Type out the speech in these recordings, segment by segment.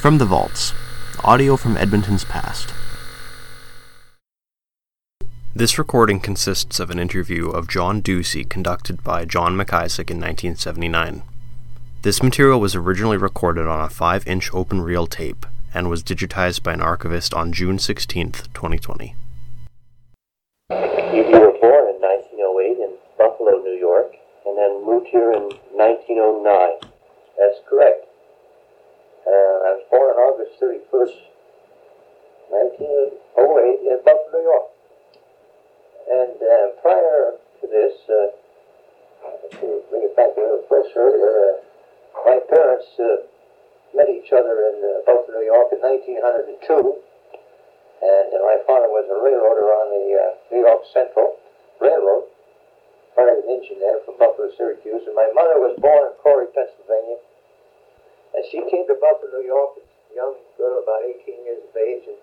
From the Vaults Audio from Edmonton's Past. This recording consists of an interview of John Ducey conducted by John McIsaac in 1979. This material was originally recorded on a 5 inch open reel tape and was digitized by an archivist on June 16, 2020. You were born in 1908 in Buffalo, New York, and then moved here in 1909. That's correct. I was born on August 31st, 1908 in Buffalo, New York. And uh, prior to this, uh, to bring it back a little closer, uh, my parents met each other in uh, Buffalo, New York in 1902. And uh, my father was a railroader on the uh, New York Central Railroad, fired an engine there from Buffalo, Syracuse. And my mother was born in Corry, Pennsylvania. And she came to Buffalo, New York, a young girl, about 18 years of age, and,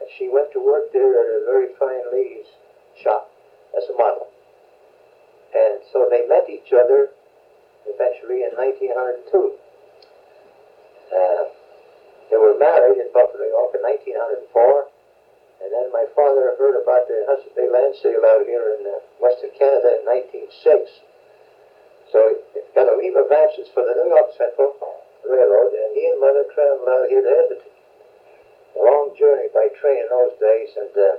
and she went to work there at a very fine lady's shop as a model. And so they met each other eventually in 1902. Uh, they were married in Buffalo, New York in 1904. And then my father heard about the Hudson Bay land sale out here in uh, Western Canada in 1906. So he got a leave of absence for the New York Central Railroad, and he and mother traveled out here to Edmonton. A long journey by train in those days, and uh,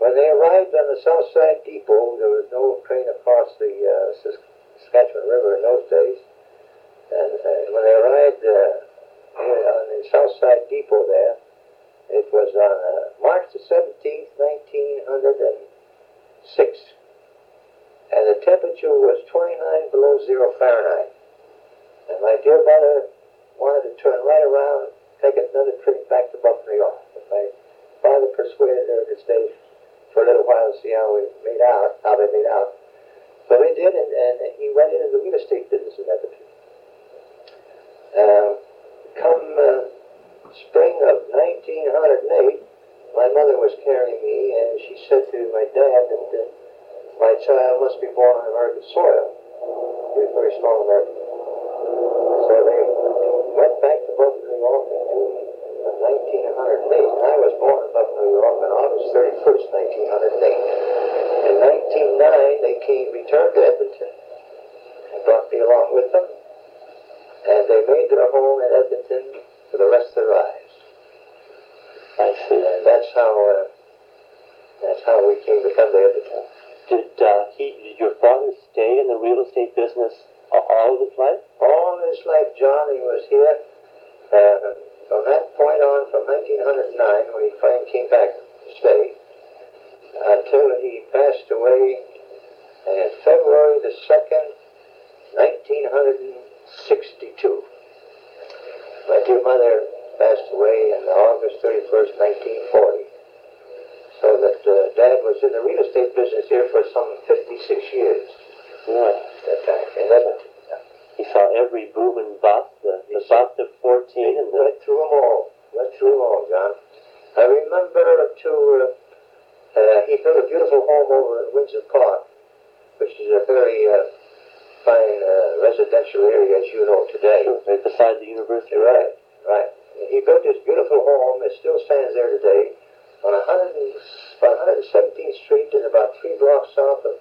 when they arrived on the South Side Depot, there was no train across the uh, Saskatchewan River in those days. And uh, when they arrived uh, on the South Side Depot there, it was on uh, March the 17th, 1906. And the temperature was 29 below zero Fahrenheit. And my dear mother wanted to turn right around and take another trip back to York. But my father persuaded her to stay for a little while to see how we made out, how they made out. So they did, and, and he went into the real estate business in Edmonton. Uh, come uh, spring of 1908, my mother was carrying me, and she said to my dad that uh, my child must be born on American soil. He very strong American. So they went back to Buffalo, New York in June of 1908. I was born in Buffalo, New York on August 31st, 1908. In 1909, they came, returned to Edmonton, and brought me along with them, and they made their home in Edmonton for the rest of their lives. I see. And that's how uh, that's how we came to come to Edmonton. Did uh, he? Did your father stay in the real estate business all of his life? All his life, John, he was here. Uh, from that point on, from 1909, when he finally came back to stay, until he passed away in February the 2nd, 1962. My dear mother passed away on August 31st, 1940. So that uh, Dad was in the real estate business here for some 56 years. Right. That time in Edmonton. He saw every boom and bust, the, the bust of 14 and the... Went through them all. Went through them all, John. I remember to, uh, uh, he built a beautiful home over in Windsor Park, which is a very uh, fine uh, residential area, as you know today. Right beside the university. Right, right. He built this beautiful home. It still stands there today on 100 and, about 117th Street and about three blocks south of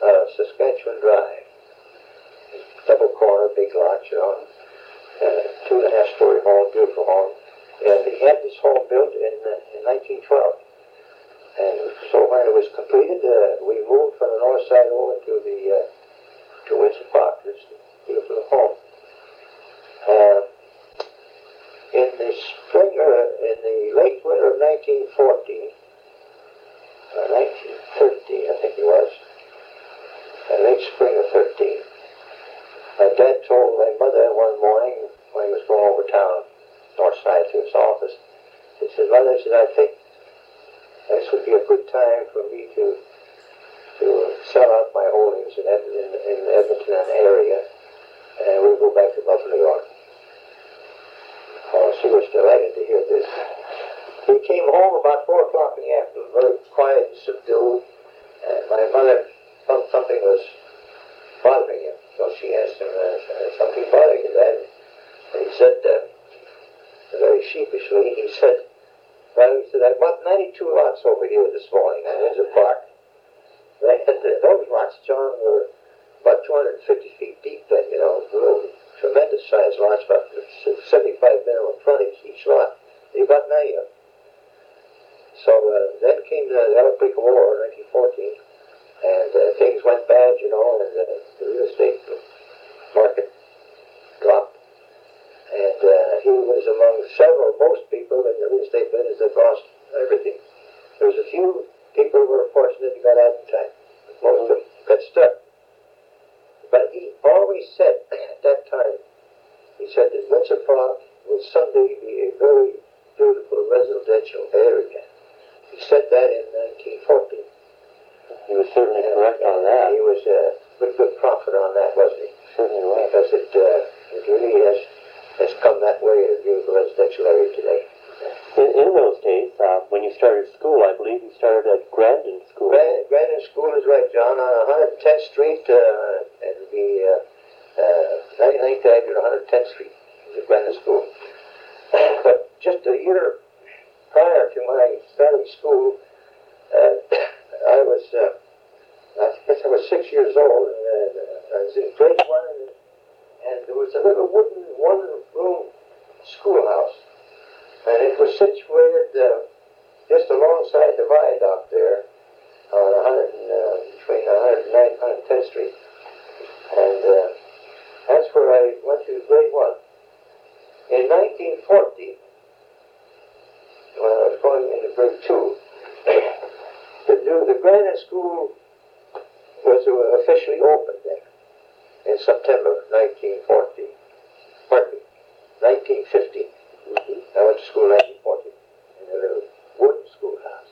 uh, Saskatchewan Drive. Double corner, big lot, you know. Uh, two and a half story home, beautiful home. And he had this home built in, uh, in 1912. And so when it was completed, uh, we moved from the north side over to the uh, to Windsor Park, this beautiful home. Uh, in the spring, or in the late winter of 1914, or 1913, I think it was, uh, late spring of 13, my dad told my mother one morning when he was going over town, north side to his office, he said, Mother, said, I think this would be a good time for me to to sell out my holdings in, Ed- in, in Edmonton and area, and we'll go back to Buffalo, New York. Oh, she was delighted to hear this. He came home about 4 o'clock in the afternoon, very quiet and subdued, and my mother felt something was bothering him. So she asked him, uh, something bothering you, Dad? And he said, uh, very sheepishly, he said, well, he said, I bought 92 lots over here this morning on Windsor Park. They had the, those lots, John, were about 250 feet deep then, you know, little tremendous sized lots, about 75 minimum frontage each lot. He bought 90 of them. So uh, then came the Alabama War in 1914, and uh, things went bad, you know, and uh, the real estate market dropped. And uh, he was among several, most people in the real estate business that lost everything. There was a few people who were fortunate and got out in time. Most of them got stuck. But he always said at that time, he said that Windsor Park will someday be a very beautiful residential area. He said that in 1940. He was certainly correct on that. He was a good, good prophet on that, wasn't he? Certainly was. Because it, uh, it really has, has come that way in a beautiful residential area today. In, in those days, uh, when you started school, I believe you started at Grandin School. Grand, Grandin School is right, John, on 110th Street, uh, and the uh, uh, 99th Avenue, 110th Street, is Grandin School. but just a year prior to my starting school, uh, I was, uh, I guess I was six years old, and uh, I was in grade one, and, and there was a little wooden one-room schoolhouse, and it was situated uh, just alongside the viaduct there on 100, and, uh, between 109 and 110th Street, and uh, that's where I went to grade one. In 1940, when I was going into grade two, the, the Grandin School was officially opened then in September 1940. Pardon me, 1950. I went to school in 1940 in a little wooden schoolhouse.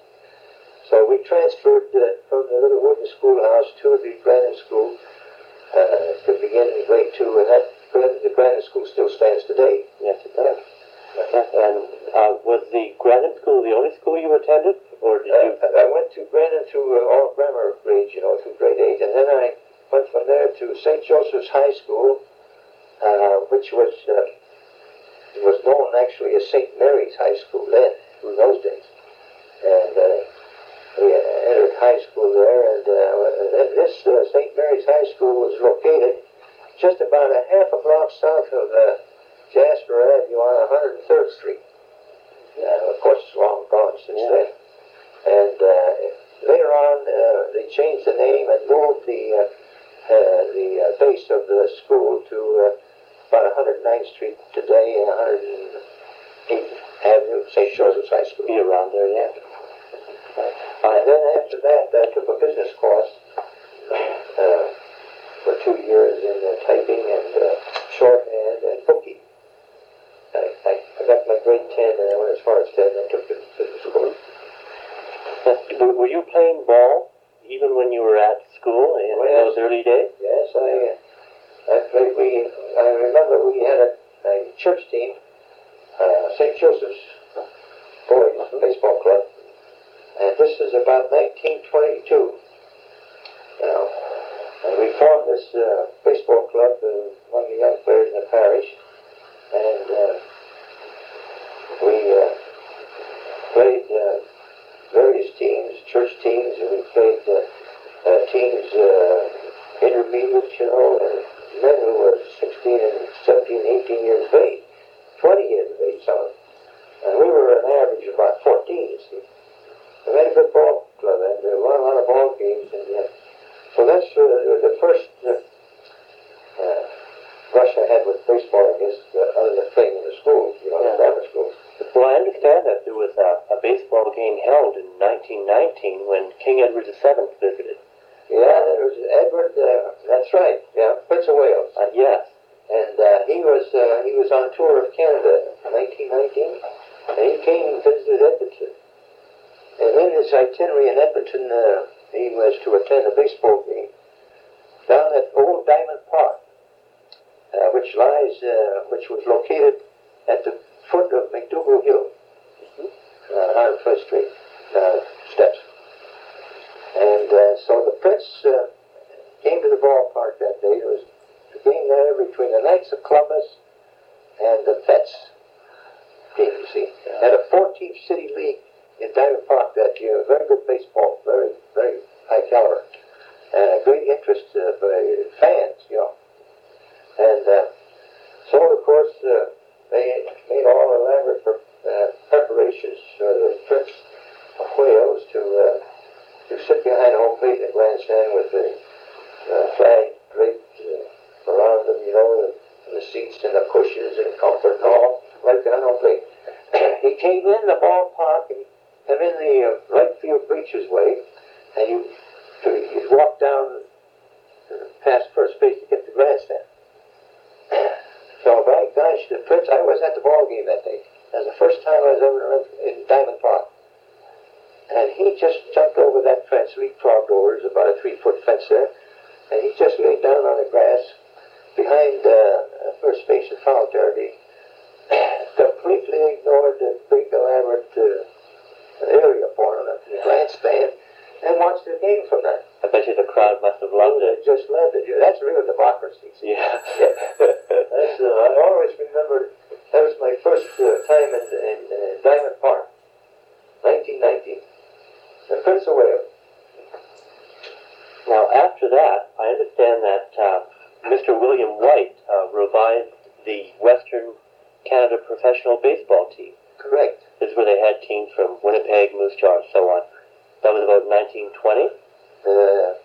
So we transferred uh, from the little wooden schoolhouse to the Grandin School uh, to begin in grade two, and that the Grandin School still stands today. Yes, it does. And uh, was the Grandin School the only school you attended, or did you? Uh, I went to Grandin through uh, all grammar grades, you know, through grade eight, and then I went from there to St. Joseph's High School, uh, which was uh, was known actually as St. Mary's High School then, in those days. And uh, we entered high school there, and uh, this uh, St. Mary's High School was located just about a half a block south of uh, Jasper Avenue on 103rd Street. Uh, of course, it's long gone since Yeah. then. And uh, later on, uh, they changed the name and moved the uh, uh, the uh, base of the school to uh, about 109th Street today and 108th Avenue, St. Joseph's High School. Be around there, yeah. And then after that, I took a business course uh, years in uh, typing and uh, shorthand and booking. I, I, I got my grade 10 and I went as far as 10 and took business business course. Were were you playing ball even when you were at school in Oh, yes. those early days? Yes, I, I played, we, I remember we had a, a church team, uh, St. Joseph's Boys Baseball Club, and this is about 1922 now. And we formed this uh, baseball club uh, among the young players in the parish, and uh, we uh, played uh, various teams, church teams, and we played uh, uh, teams, uh, intermediate, you know, and men who were 16 and 17, 18 years of age, 20 years of age, some of them. And we were an average of about 14, you see. We had a good ball club, and we won a lot of ball games, and uh, so that's uh, the first uh, uh, rush I had with baseball, I guess, uh, other than playing in the schools, you know, Yeah. the grammar schools. Well, I understand that there was a, a baseball game held in 1919 when King Edward VII visited. Yeah, there was Edward, uh, that's right, yeah, Prince of Wales. Uh, yes. And uh, he was uh, he was on a tour of Canada in 1919, and he came and visited Edmonton. And in his itinerary in Edmonton, uh, he was to attend a baseball game down at Old Diamond Park, uh, which lies, uh, which was located at the foot of McDougall Hill, uh, on First Street uh, steps. And uh, so the Prince uh, came to the ballpark that day. It was a game there between the Knights of Columbus and the Vets. 14th City League in Diamond Park that year. Very good baseball, very, very high caliber, and a great interest uh, by fans, you know. And uh, so, of course, uh, they made all elaborate pre- uh, preparations for the Prince of Wales to uh, to sit behind home plate the grandstand with the uh, flag draped uh, around them, you know, and the seats and the cushions and comfort and all, right behind home plate. he came in the ballpark and come in the uh, right field bleachers way, and you you walk down uh, past first base to get the grandstand. So, by gosh, the Prince, I was at the ball game that day. That was the first time I was ever in Diamond Park. And he just jumped over that fence, We leapfrogged over. There's about a three foot fence there. And he just laid down on the grass behind uh, first base and foul territory. Completely ignored the big elaborate uh, area for him, the grandstand, and watched the game from there. I bet you the crowd must have loved it. They just loved it. That's real democracy. see. Yeah. That's, uh, I always remember that was my first uh, time in, in uh, Diamond Park, 1919. The Prince of Wales. Now, after that, I understand that uh, Mr. William White uh, revived the Western Canada professional baseball team. Correct. This is where they had teams from Winnipeg, Moose Jaw, and so on. That was about 1920. Uh,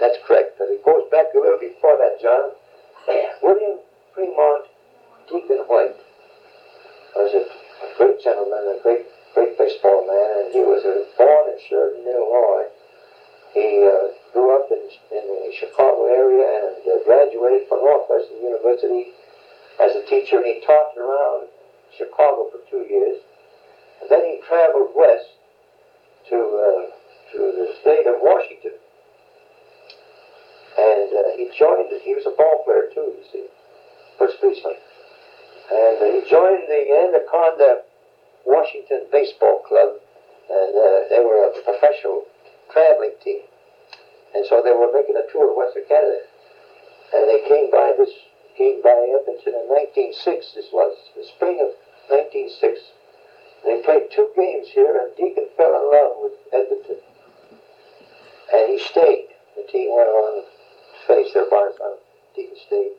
that's correct. But it goes back a little before that, John. William Fremont Deacon White was a, a great gentleman, a great, great baseball man, and he was born in Sheridan, Illinois. He uh, grew up in, in the Chicago area and uh, graduated from Northwestern University as a teacher, and he taught around Chicago for two years. And then he traveled west to uh, to the state of Washington, and uh, he joined. He was a ball player too, you see, first baseman, and uh, he joined the Anacortes Washington Baseball Club, and uh, they were a professional traveling team, and so they were making a tour of Western Canada, and they came by this came by Edmonton in 1906. This was the spring of 1906. They played two games here, and Deacon fell in love with Edmonton. And he stayed. The team went on to finish their bars on Deacon stayed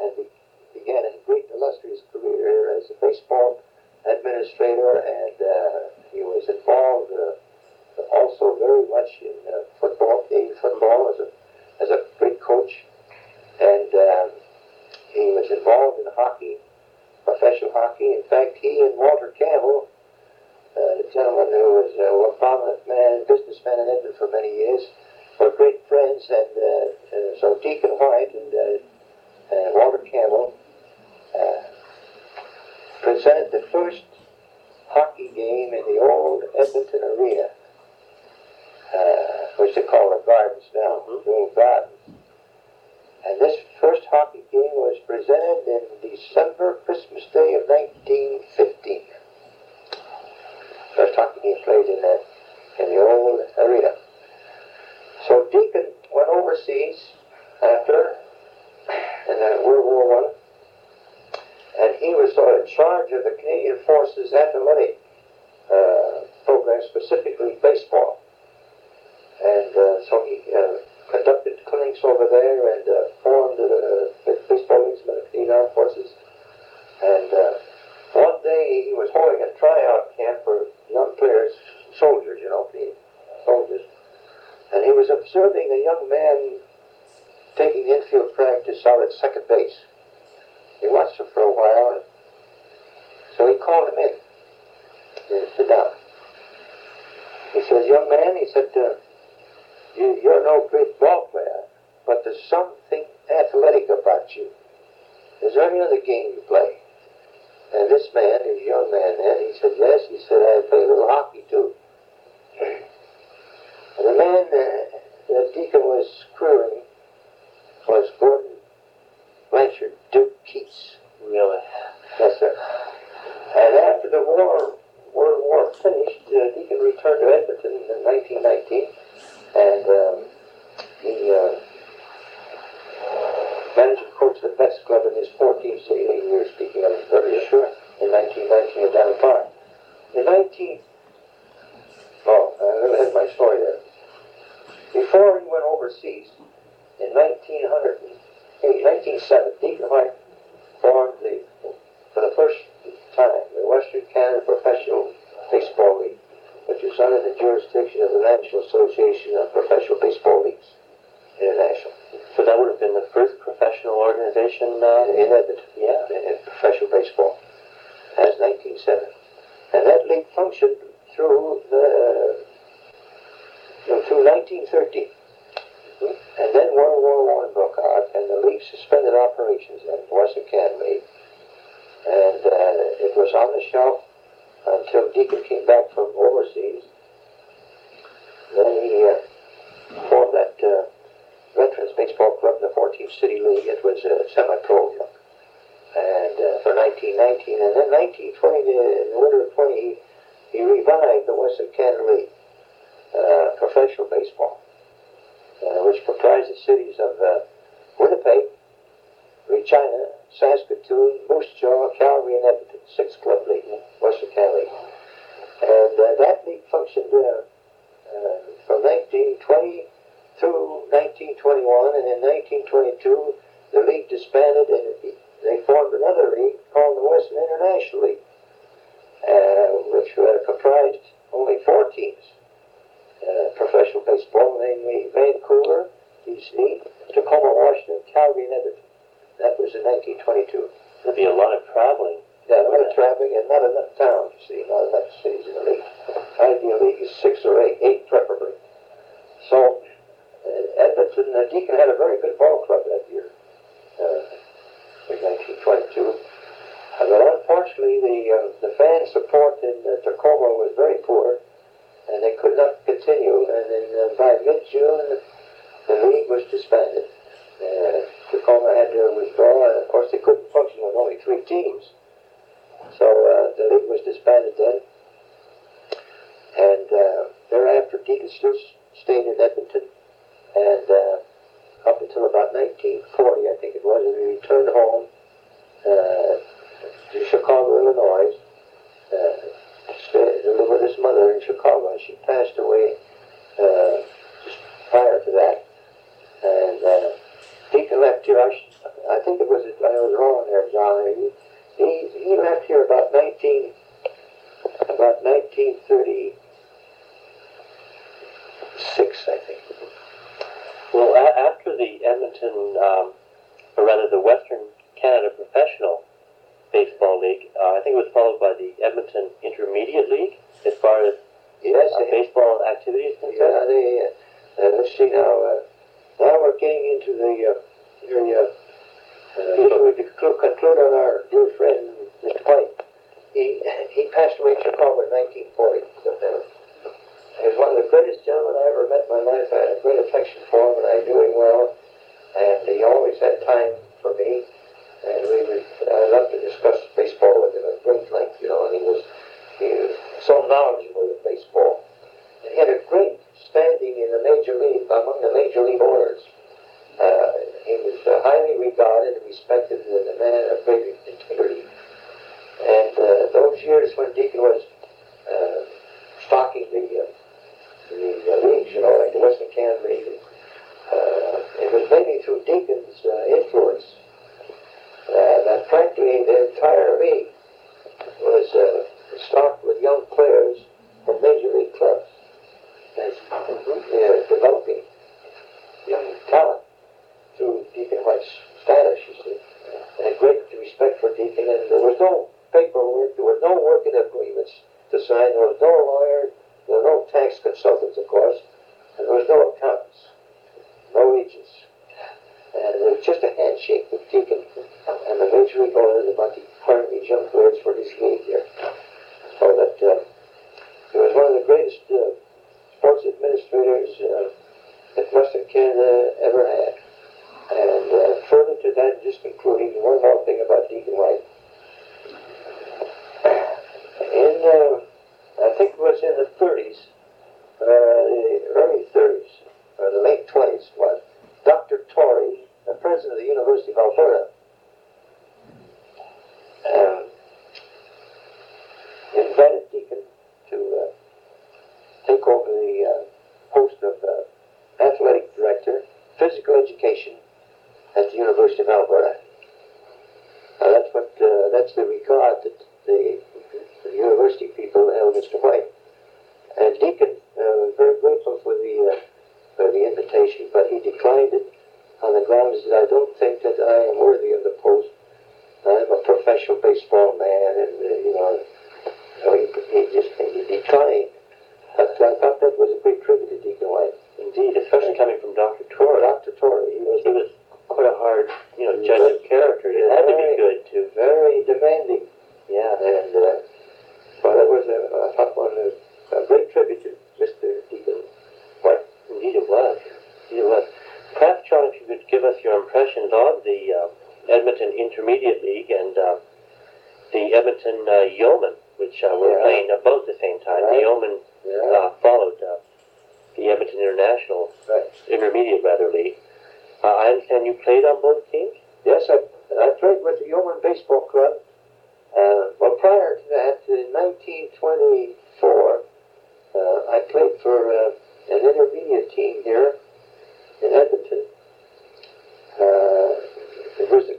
and be, began a great illustrious career here as a baseball administrator, and uh, he was involved uh, also very much in uh, football, Canadian football as a, as a great coach. And um, he was involved in hockey, professional hockey. In fact, he and Walter Campbell uh, a gentleman who was uh, a prominent man, businessman in Edmonton for many years, were great friends. And uh, uh, so Deacon White and, uh, and Walter Campbell uh, presented the first hockey game in the old Edmonton Arena, uh, which they call the Gardens now, Mhm. the old Gardens. And this first hockey game was presented in December, Christmas Day of 1915. First hockey game played in the, in the old arena. So Deacon went overseas after in uh, World War One, and he was sort of in charge of the Canadian Forces athletic uh, program, specifically baseball. And uh, so he uh, conducted clinics over there and uh, formed uh, baseball leagues for the Canadian Armed Forces. And uh, one day he was holding a tryout camp for young players, soldiers, you know, Canadian soldiers. And he was observing a young man taking infield practice out at second base. He watched him for a while, and so he called him in. He said, sit down. He says, young man, he said, uh, you, you're no great ball player, but there's something athletic about you. Is there any other game you play? And this man, this young man then, he said, yes. He said, I play a little hockey too. And the man uh, that Deacon was screwing was Gordon Blanchard, Duke Keats. Really? Yes, sir. And after the war, World War finished, uh, Deacon returned to Edmonton in 1919, and um, he uh, managed to coach the best club in his 14th city year, speaking of earlier, sure, in 1919 at Diamond Park. In 19. Oh, I'm going to end my story there. Before he went overseas, in 1908, 1907, Deacon White formed the, for the first time, the Western Canada Professional Baseball League, which is under the jurisdiction of the National Association of Professional Baseball Leagues International. So that would have been the first professional organization. Uh, in Edmonton, yeah. in, in professional baseball. That's 1907. And that league functioned through the uh, through 1913. And then World War One broke out, and the league suspended operations in Western Canada. And uh, it was on the shelf until Deacon came back from overseas. Then he uh, formed that uh, Veterans Baseball Club, in the 14th City League. It was a semi-pro club. And uh, for 1919, and then 1920, in the winter of 20, he, he revived the Western Canada League, uh, professional baseball, uh, which comprised the cities of uh, Winnipeg, Regina, Saskatoon, Moose Jaw, Calgary, and Edmonton. Six club league, Canada League. And uh, that league functioned uh, from 1920 through 1921, and in 1922, the league disbanded and it, they formed another league called the Western International League, uh, which comprised only four teams. Uh, professional baseball, namely Vancouver, B.C., Tacoma, Washington, Calgary, and Edmonton. That was in 1922. There'd be a lot of traveling. Yeah, a lot of traffic and not enough towns, you see, not enough cities in the league. Ideal league is six or eight, eight preferably. So, uh, Edmonton, uh, Deacon had a very good ball club that year, uh, in 1922. Uh, but unfortunately, the, uh, the fan support in uh, Tacoma was very poor, and they could not continue. And then uh, by mid-June, the league was disbanded. Uh, Tacoma had to withdraw, and of course they couldn't function with only three teams. So uh, the league was disbanded then. And uh, thereafter, Deacon still stayed in Edmonton. And uh, up until about 1940, I think it was, he returned home uh, to Chicago, Illinois, uh, to live with his mother in Chicago. And she passed away uh, just prior to that. And uh, Deacon left here, I, sh- I think it was, I was wrong there, John. He, he, he left here about 19, about 1936, I think. Well, a- after the Edmonton, um, or rather the Western Canada Professional Baseball League, uh, I think it was followed by the Edmonton Intermediate League, as far as Yes, uh, they, baseball activities yeah, concerned. they, uh, uh, let's see now, uh, now we're getting into the uh, area. Uh, before we conclude, conclude on our dear friend, Mr. White. He, he passed away in Chicago in 1940. September. He was one of the greatest gentlemen I ever met in my life. I had a great affection for him, and I knew him well. And he always had time for me. And we would, I loved to discuss baseball with him at great length, you know, and he was, he was so knowledgeable of baseball. And he had a great standing in the major league, among the major league owners. Uh, he was uh, highly regarded and respected as a man of great integrity. And uh, those years when Deacon was uh, stocking the, uh, the uh, leagues, you know, like the Western Canada League, uh, it was mainly through Deacon's uh, influence uh, that frankly the entire league that the, the university people, L. Mr. White,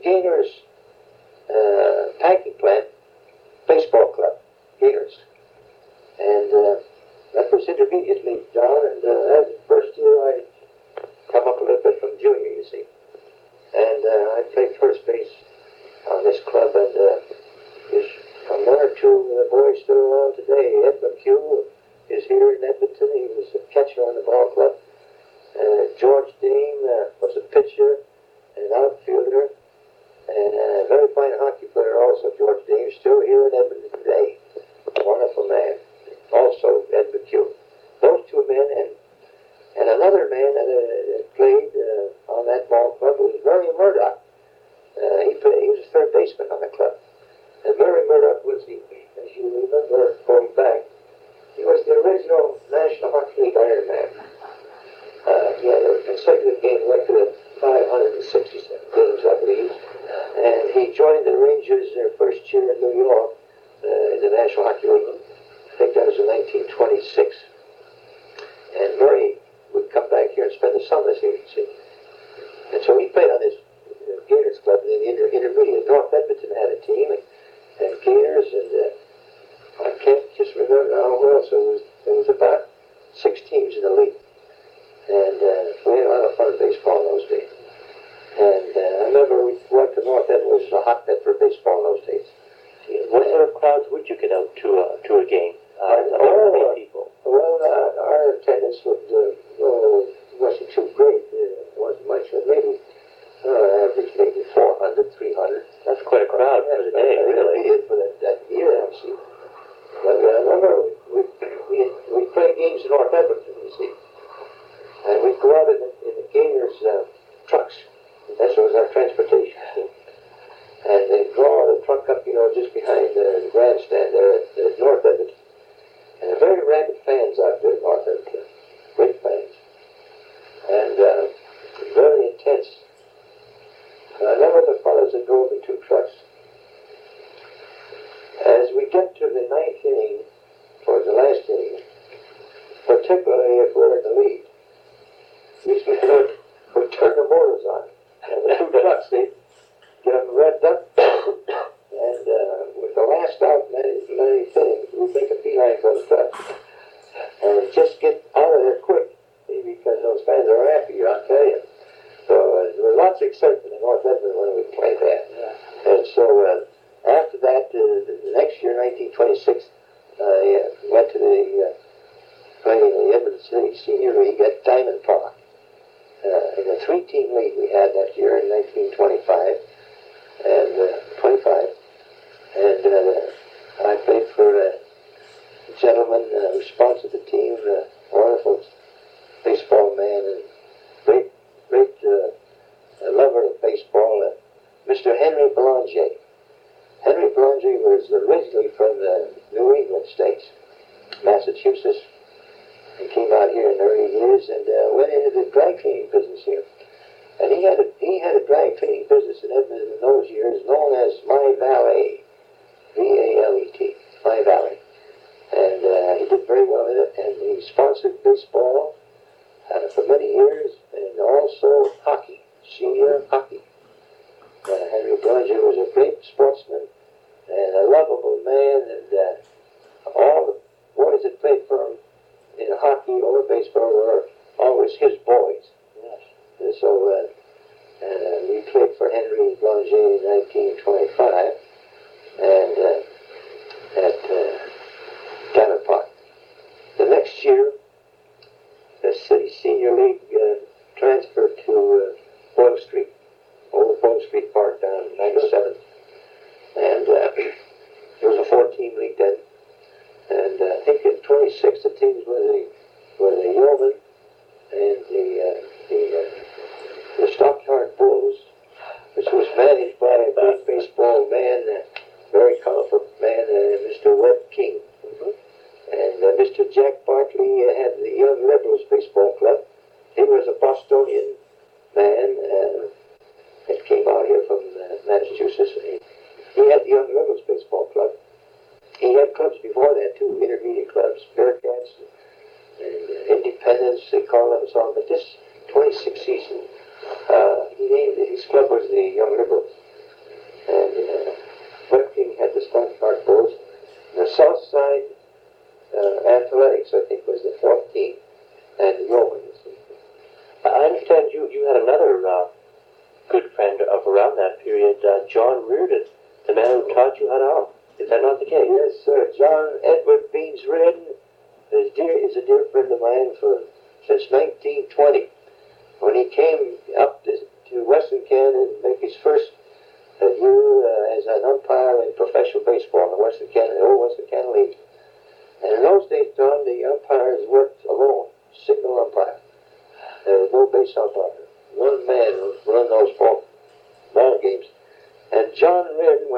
Gainers, uh, packing plant baseball club, Gainers, And uh, that was intermediate league, John, and uh, that was the first year I come up a little bit from junior, you see. And uh, I played first base on this club, and uh, there's one or two uh, boys still around today. Ed McHugh is here in Edmonton. He was a catcher on the ball club. Uh, George Dean uh, was a pitcher and outfielder and a very fine hockey player also, George Davis, still here in Edmonton today. A wonderful man. Also Ed McHugh. Those two men and and another man that uh, played uh, on that ball club was Murray Murdoch. Uh, he, played, he was a third baseman on the club. And Murray Murdoch was the, as you remember going back, he was the original National Hockey League Iron Man. Uh, he had a consecutive game record of 567 games, I believe and he joined the Rangers their first year in New York uh, in the National Hockey League. I think that was in 1926. And Murray would come back here and spend the summers here, see. And so he played on this uh, Gainers club in the inter- intermediate. North Edmonton had a team, and, and Gainers, and uh, I can't just remember how else. It was, it was about six teams in the league. Diamond Park. Uh, in the three-team league we had that year in 1920. 26 of teams were the, were the yeomen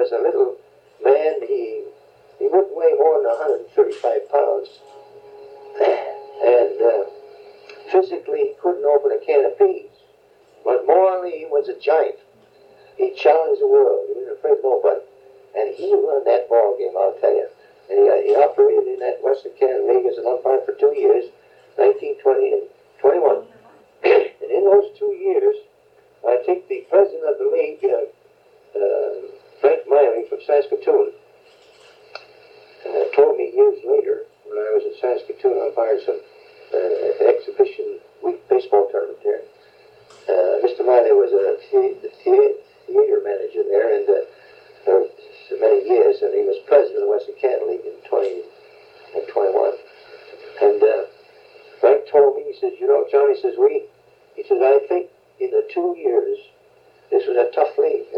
was a little man. He he wouldn't weigh more than 135 pounds, and uh, physically he couldn't open a can of peas, but morally he was a giant. He challenged the world. He was afraid of nobody, and he won that ball game. I'll tell you. And he, he operated in that Western Canada League as an umpire for two years, 1920 and 21. and in those two years, I think the president of the league. Uh, uh, Frank Miling from Saskatoon uh, told me years later, when I was in Saskatoon on fire some uh, exhibition week baseball tournament there, uh, Mr. Miley was a the, theater manager there and uh, for so many years, and he was president of the Western Canada League in 20 and 21. And uh, Frank told me, he says, you know, Johnny says, we, he says, I think in the two years, this was a tough league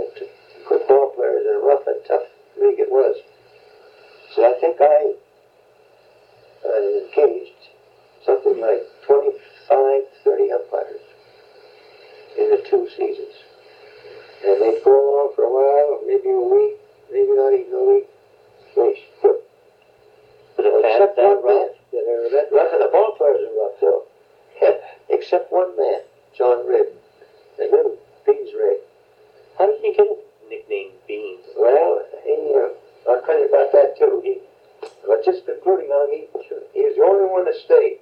football players in a rough and tough league it was. So I think I engaged something like 25, 30 umpires in the two seasons. And they'd go on for a while, maybe a week, maybe not even a week. They quit. Except that one rough. man. That, rough, the ball players are rough, though. Except one man. State.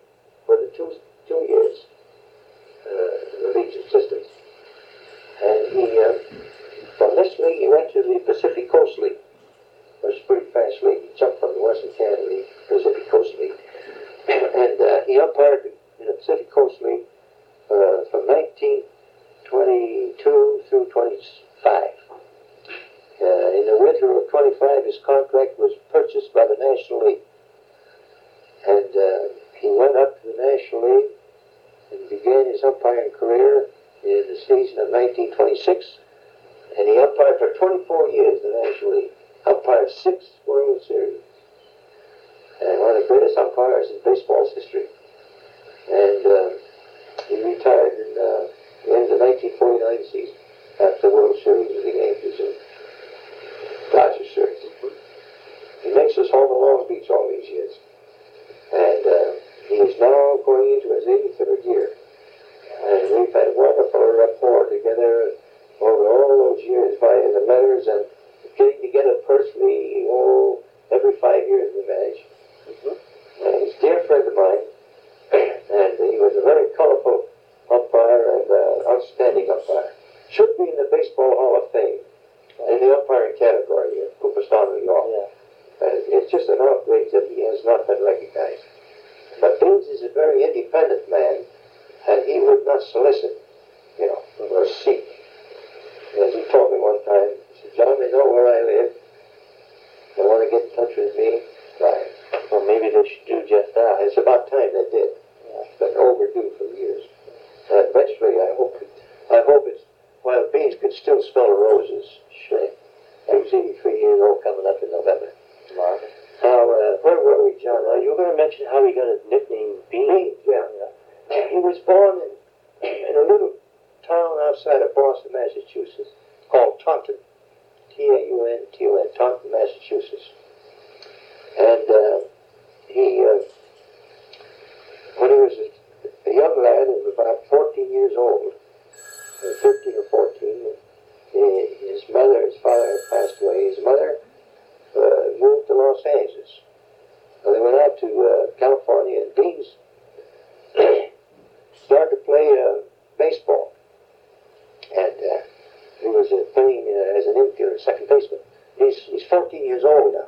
Uh, playing uh, as an infielder, second baseman. He's, he's 14 years old now.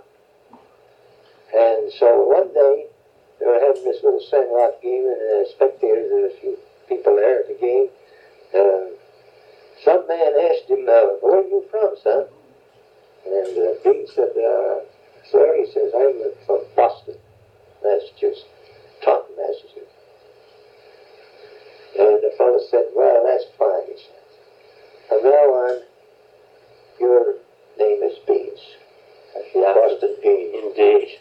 And so one day, they were having this little sandlot game, and uh, spectators, there were a few people there at the game. Uh, some man asked him, uh, where are you from, son? And uh, Bean said, uh, sir, he says, I'm from Boston, Massachusetts, Taunton, Massachusetts. And the fellow said, well, that's fine, he said. From now on, your name is Beans. Boston Bean. Indeed.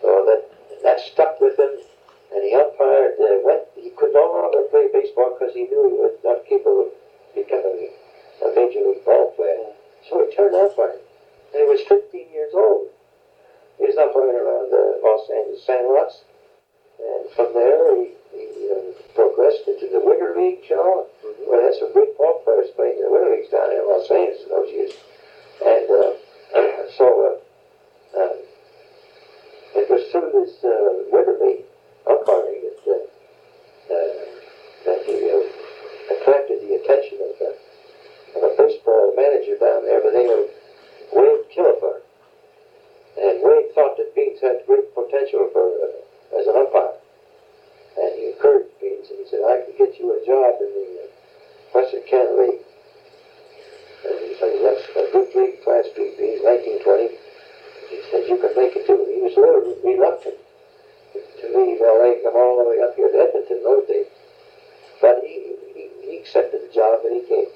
So that, that stuck with him, and the umpire uh, went, he could no longer play baseball because he knew he was not capable of becoming a major league ball player. So he turned umpire, and he was 15 years old. He was umpiring around the Los Angeles San Sandlots, and from there he, he uh, progressed into the Winter League, you know, where they had some great ball players playing in the Winter Leagues down in Los Angeles in those years. And uh, so uh, uh, it was through this uh, Winter League umpiring that, uh, uh, that he uh, attracted the attention of, uh, of a baseball manager down there by the name of Wade Killefer. And Wade thought that Beans had great potential for uh, as an umpire. And he encouraged Beans, and said, I can get you a job in the Western Canada League. And he said, that's a good league, Class B, Beans, 1920. He said, you can make it too. He was a little reluctant to leave LA, come all the way up here to Edmonton those days. But he, he, he accepted the job and he came.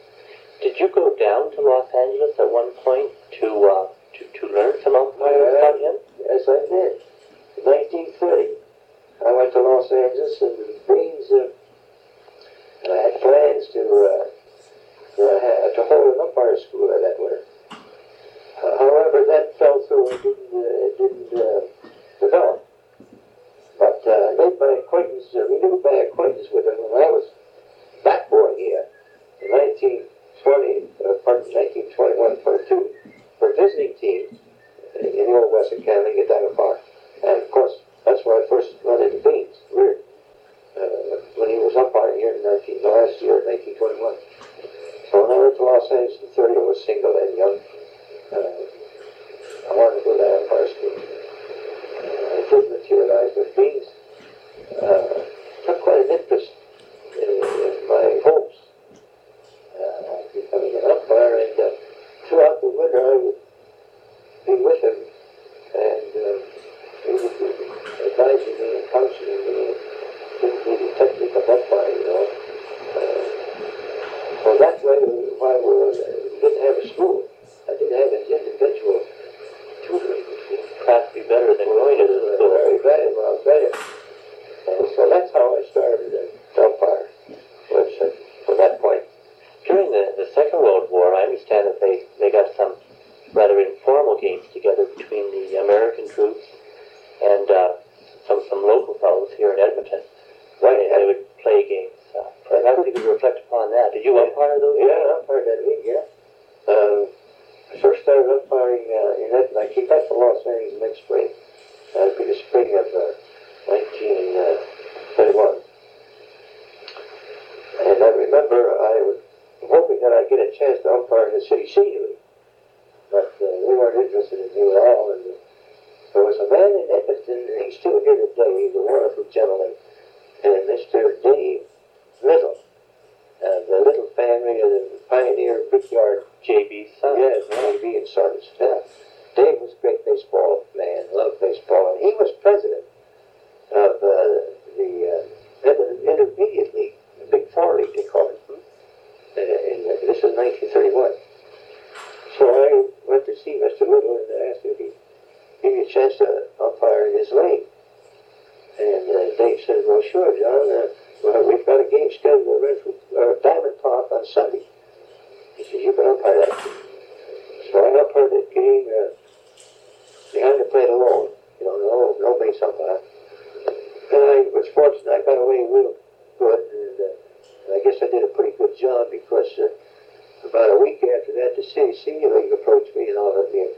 Did you go down to Los Angeles at one point to uh, to, to learn some umpiring Yeah. about him? Yes, I did. In 1930, I went to Los Angeles and the Beans, uh, and I had plans to, uh, to, to hold an umpire school at that winter. Uh, however, that fell through and didn't, uh, it didn't uh, develop. But uh, made my acquaintance, uh, renewed my acquaintance with him when I was back boy here in 1920, uh, pardon, 1921, 22, for visiting team in the old Western League at Diamond Park. And of course, that's where I first run into Beans, Weird, uh, he was umpiring here in 19, the last year, 1921. So when I went to Los Angeles in 30, I was single and young. Uh, I wanted to go to umpire school. Uh, it did materialize, but Beans uh, took quite an interest in, in my hopes uh, becoming an umpire, and uh, throughout the winter I would be with him, and uh, would be advising me and counseling me, and giving me the technique of umpiring, you know. Uh, so that way, while we were, we didn't have a school, I didn't have an individual tutoring school. Perhaps be better than going to the Uh, school. very valuable, I'll tell you. And so that's how I started at umpire, was uh, from that point. During the, the Second World War, I understand that they, they got some rather informal games together between the American troops and uh, some some local fellows here in Edmonton. Right, They, they would play games. Uh, perhaps you could reflect upon that. Did you umpire those? Yeah, I umpired that league, yeah. Um, I first started umpiring uh, in Edmonton. I came back to Los Angeles next spring. Uh, it'd be the spring of uh, 1931. And I remember I was hoping that I'd get a chance to umpire in the city senior league. But uh, they weren't interested in me at all. And uh, there was a man in Edmonton, and he's still here today. He's a wonderful gentleman. And Mr. Dave Little. Uh, the little family of the Pioneer Brickyard JB son. Yes, J.B. and Sons. Yeah. Dave was a great baseball man, loved baseball, and he was president of uh, the uh, Inter- Intermediate League, the Big Four League, they call it. Uh, in, this was 1931. So I went to see Mr. Little and asked him if he'd give me a chance to umpiring this league. And uh, Dave said, well, sure, John. Uh, well, we've got a game scheduled at Renfrew, uh, Diamond Park on Sunday. He said, you can umpire that. So I umpired that game uh, behind the plate alone. You know, no, no base umpire. And I was fortunate. I got away real good. And uh, I guess I did a pretty good job because uh, about a week after that, the city senior league approached me and offered me a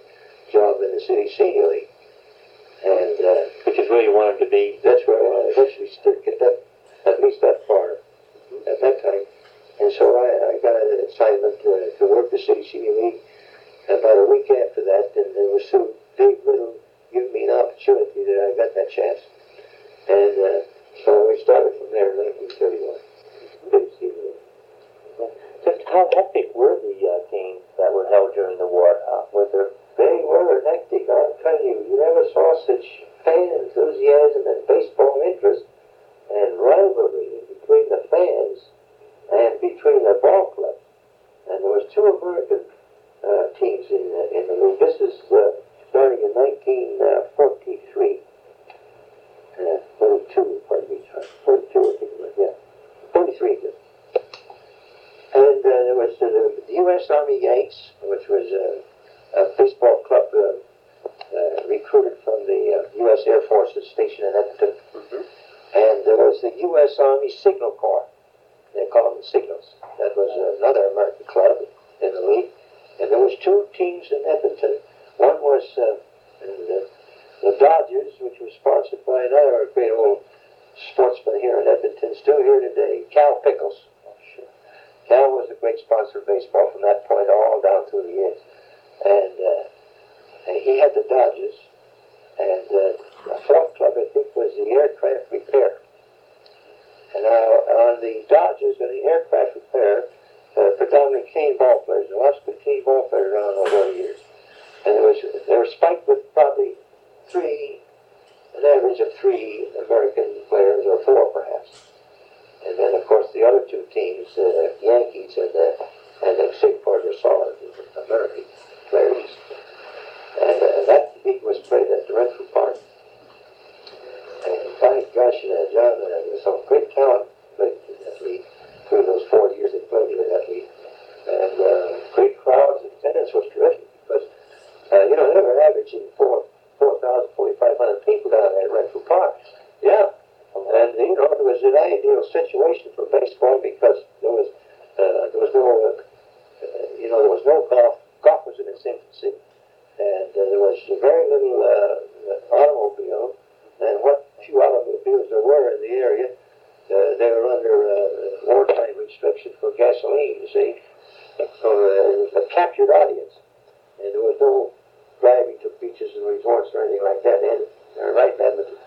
job in the city senior league. And uh, Which is where you wanted to be. that's where I wanted to eventually stick get that, at least that far at that time. And so I, I got an assignment uh, to work the city senior league. About a week after that, and it was through Dave Little giving me an opportunity that I got that chance. And uh, so we started from there in 1931. City senior league. Just how hectic were the uh, games that were held during the war? Uh, was there They were hectic, I'm telling you. You never saw such fan enthusiasm and baseball interest and rivalry between the fans and between the ball clubs. And there was two American uh, teams in the, in the league. This is uh, starting in 1943. Uh, 42, pardon me, sorry. 42, I think it was, yeah. 43, yeah. And uh, there was uh, the, U.S. Army Yanks, which was uh, a baseball club uh, uh, recruited from the uh, U.S. Air Force's station in Edmonton. And there was the U.S. Army Signal Corps. They call them the Signals. That was another American club in the league. And there was two teams in Edmonton. One was uh, the, the Dodgers, which was sponsored by another great old sportsman here in Edmonton, still here today, Cal Pickles. Oh, was a great sponsor of baseball from that point all down through the years. And, uh, he had the Dodgers. And uh, the fourth club, I think, was the aircraft repair. And now on the Dodgers and the aircraft repair, uh, predominantly cane ball players. There was good cane ball players around over the years. And there was they were spiked with probably three, an average of three American players, or four perhaps. And then, of course, the other two teams, uh, Yankees and the and the Sigford were solid American players. And uh, that league was played at the Renfrew Park. And by gosh, uh, John, uh, was some great talent played in that league through those four years they played in that league. And uh, great crowds, and attendance was terrific because, uh, you know, they were averaging four, 4,000, 4,500 people down at Renfrew Park. Yeah. And, you know, an ideal situation for baseball because there was, uh, there was no, uh, you know, there was no golf. Golf was in its infancy. And uh, there was very little uh, automobile. And what few automobiles there were in the area, uh, they were under uh, wartime restriction for gasoline, you see. So uh, it was a captured audience. And there was no driving to beaches and resorts or anything like that uh, right Edmonton.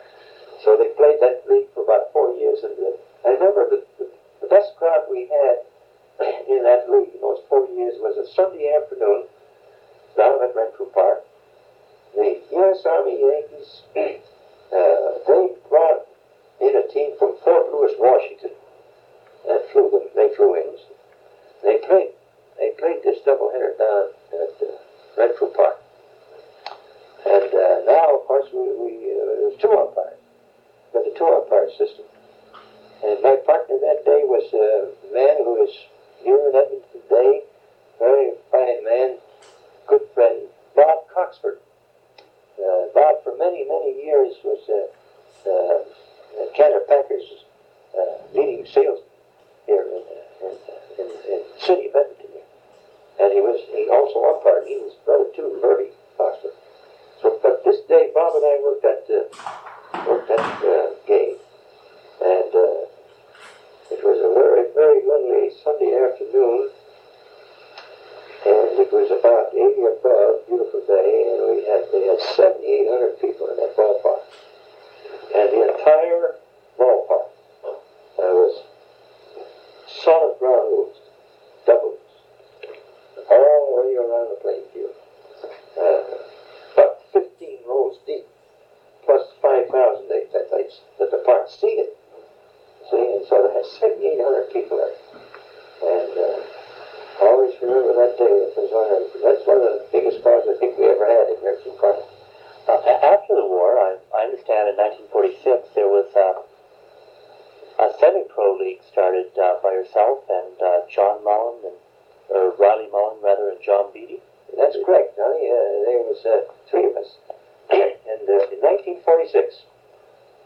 So they played that league for about four years. And I remember the, the, best crowd we had in that league in those four years was a Sunday afternoon down at Renfrew Park. The U.S. Army Yankees, uh, they brought in a team from Fort Lewis, Washington, and flew them. They flew in. They played. They played this doubleheader down at uh, Renfrew Park. And uh, now, of course, we, we uh, there was two umpires. Got the tour umpire system. And my partner that day was uh, a man who is here in Edmonton today, very fine man, good friend, Bob Coxford. Uh, Bob, for many, many years, was a, uh, uh, Packers' uh, leading salesman here in, uh, in, in, in the city of Edmonton. And he was he also umpired. He was brother to Murray Coxford. So, but this day, Bob and I worked at uh, worked that uh, game, and uh, it was a very, very lovely Sunday afternoon. And it was about 80 above, beautiful day, and we had they had 7,800 people in that ballpark, and the entire ballpark uh, was solid ground rules, doubles, all the way around the playing field, uh, part it, See, and so they had 7,800 people there. And uh, I always remember that day. It was one of, that's one of the biggest crowds I think we ever had in American Park. Uh, after the war, I, I understand in 1946 there was uh, a semi-pro league started uh, by yourself and uh, John Mullen, and, or Riley Mullen rather, and John Beatty. That's correct, Johnny. Uh, there was uh, three of us. and uh, in 1946,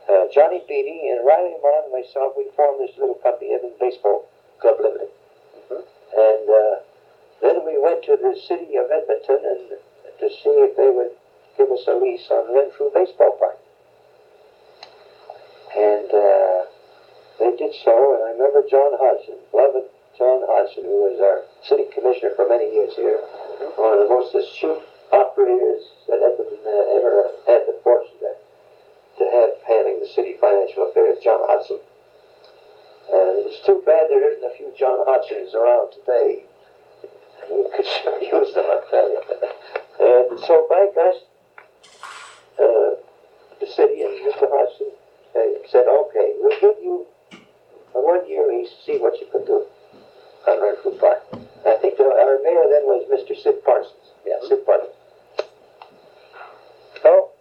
uh, Johnny Beatty and Riley Mullen and myself, we formed this little company, Edmonton Baseball Club Limited. Mhm. And uh, then we went to the city of Edmonton and to see if they would give us a lease on Renfrew Baseball Park. And uh, they did so, and I remember John Hodgson, beloved John Hodgson, who was our city commissioner for many years here, one of the most astute operators that Edmonton uh, ever had the fortune to, to have the city financial affairs, John Hodgson. And it's too bad there isn't a few John Hodgsons around today. We could sure use them, I tell you. And so, by gosh, uh, the city and Mr. Hodgson uh, said, okay, we'll give you a one-year lease, see what you can do on Renfrew Park. I think the, our mayor then was Mr. Sid Parsons. Yeah, Sid Parsons. So,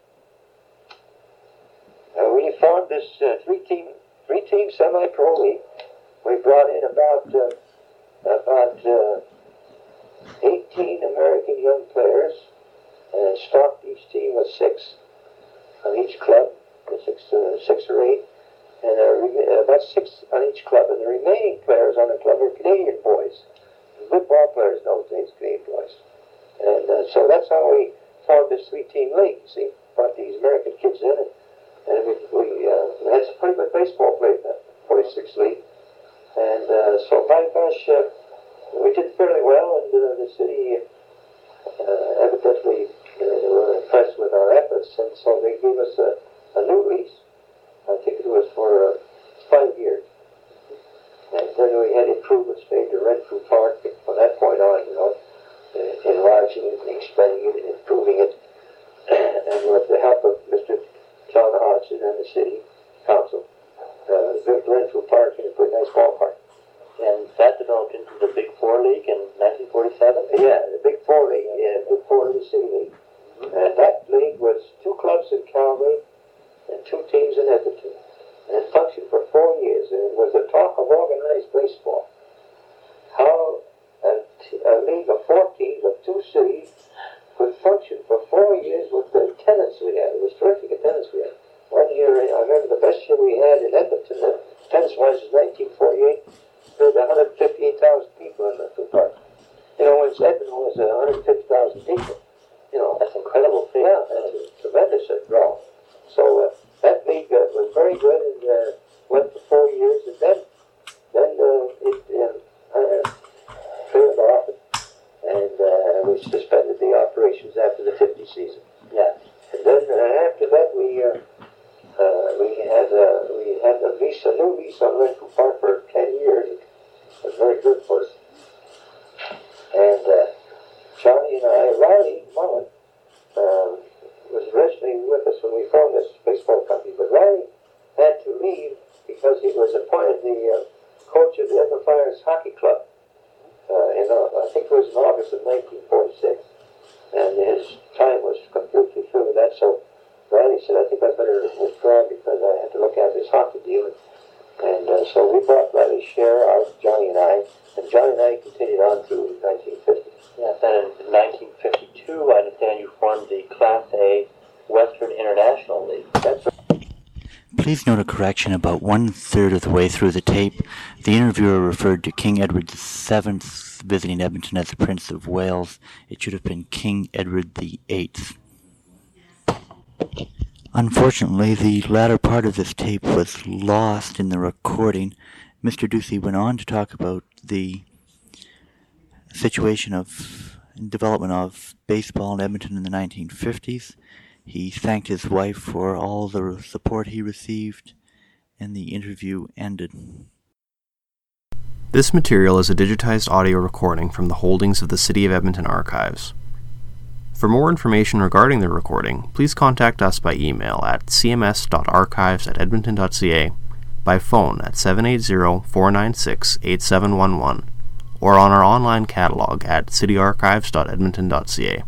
uh, we formed this uh, three-team, three-team semi-pro league. We brought in about uh, about uh, 18 American young players, and stocked each team with six on each club, six, uh, six or eight, and about six on each club. And the remaining players on the club were Canadian boys, good ball players in those days, Canadian boys. And uh, so that's how we formed this three-team league. See, brought these American kids in, and, and we, we, uh, had some pretty good baseball players in that 46 league. And uh, so, by gosh, uh, we did fairly well, and uh, the city uh, evidently uh, were impressed with our efforts, and so they gave us a, a new lease. I think it was for uh, five years. And then we had improvements made to Renfrew Park from that point on, you know, enlarging it and expanding it and improving it. and with the help of Mr. John Hodgson and the city council, uh, built Renfrew Park in a pretty nice ballpark. And that developed into the Big Four League in 1947. Yeah, the Big Four League, yeah, Big Four of the City League. And that league was two clubs in Calgary and two teams in Edmonton. And it functioned for four years, and it was the talk of organized baseball. How a, t- a league of four teams of two cities could function for four years with the attendance we had. It was terrific attendance we had. One year, I remember the best year we had in Edmonton, uh, attendance-wise, was 1948. There were 115,000 people in the park. You know, when Edmonton was uh, 150,000 people. You know, That's incredible figure. yeah, that's a tremendous uh, draw. So uh, that league uh, was very good and uh, went for four years, and then then uh, it uh, uh, failed off, and uh, we suspended the operations after the 50 season. Yeah. And then uh, after that, we uh, uh, we had we had a visa new lease on Renfrew Park for 10 years. It was very good for us. And Johnny and I, Riley Mullen, um, was originally with us when we formed this baseball company, but Riley had to leave because he was appointed the coach of the Edmonton Flyers Hockey Club. Uh, in, uh, I think it was in August of 1946, and his time was completely through with that. So Riley said, "I think I better withdraw because I had to look at this hockey deal." And uh, so we brought Riley's share out, Johnny and I, and Johnny and I continued on through 1950. Yeah, then in 1952, I understand you formed the Class A Western International League. That's Please note a correction about one third of the way through the tape. The interviewer referred to King Edward VII visiting Edmonton as the Prince of Wales. It should have been King Edward VIII. Unfortunately, the latter part of this tape was lost in the recording. Mr. Ducey went on to talk about the situation of development of baseball in Edmonton in the 1950s. He thanked his wife for all the support he received, and the interview ended. This material is a digitized audio recording from the holdings of the City of Edmonton archives. For more information regarding the recording, please contact us by email at cms.archives at edmonton.ca, by phone at 780-496-8711, or on our online catalog at cityarchives.edmonton.ca.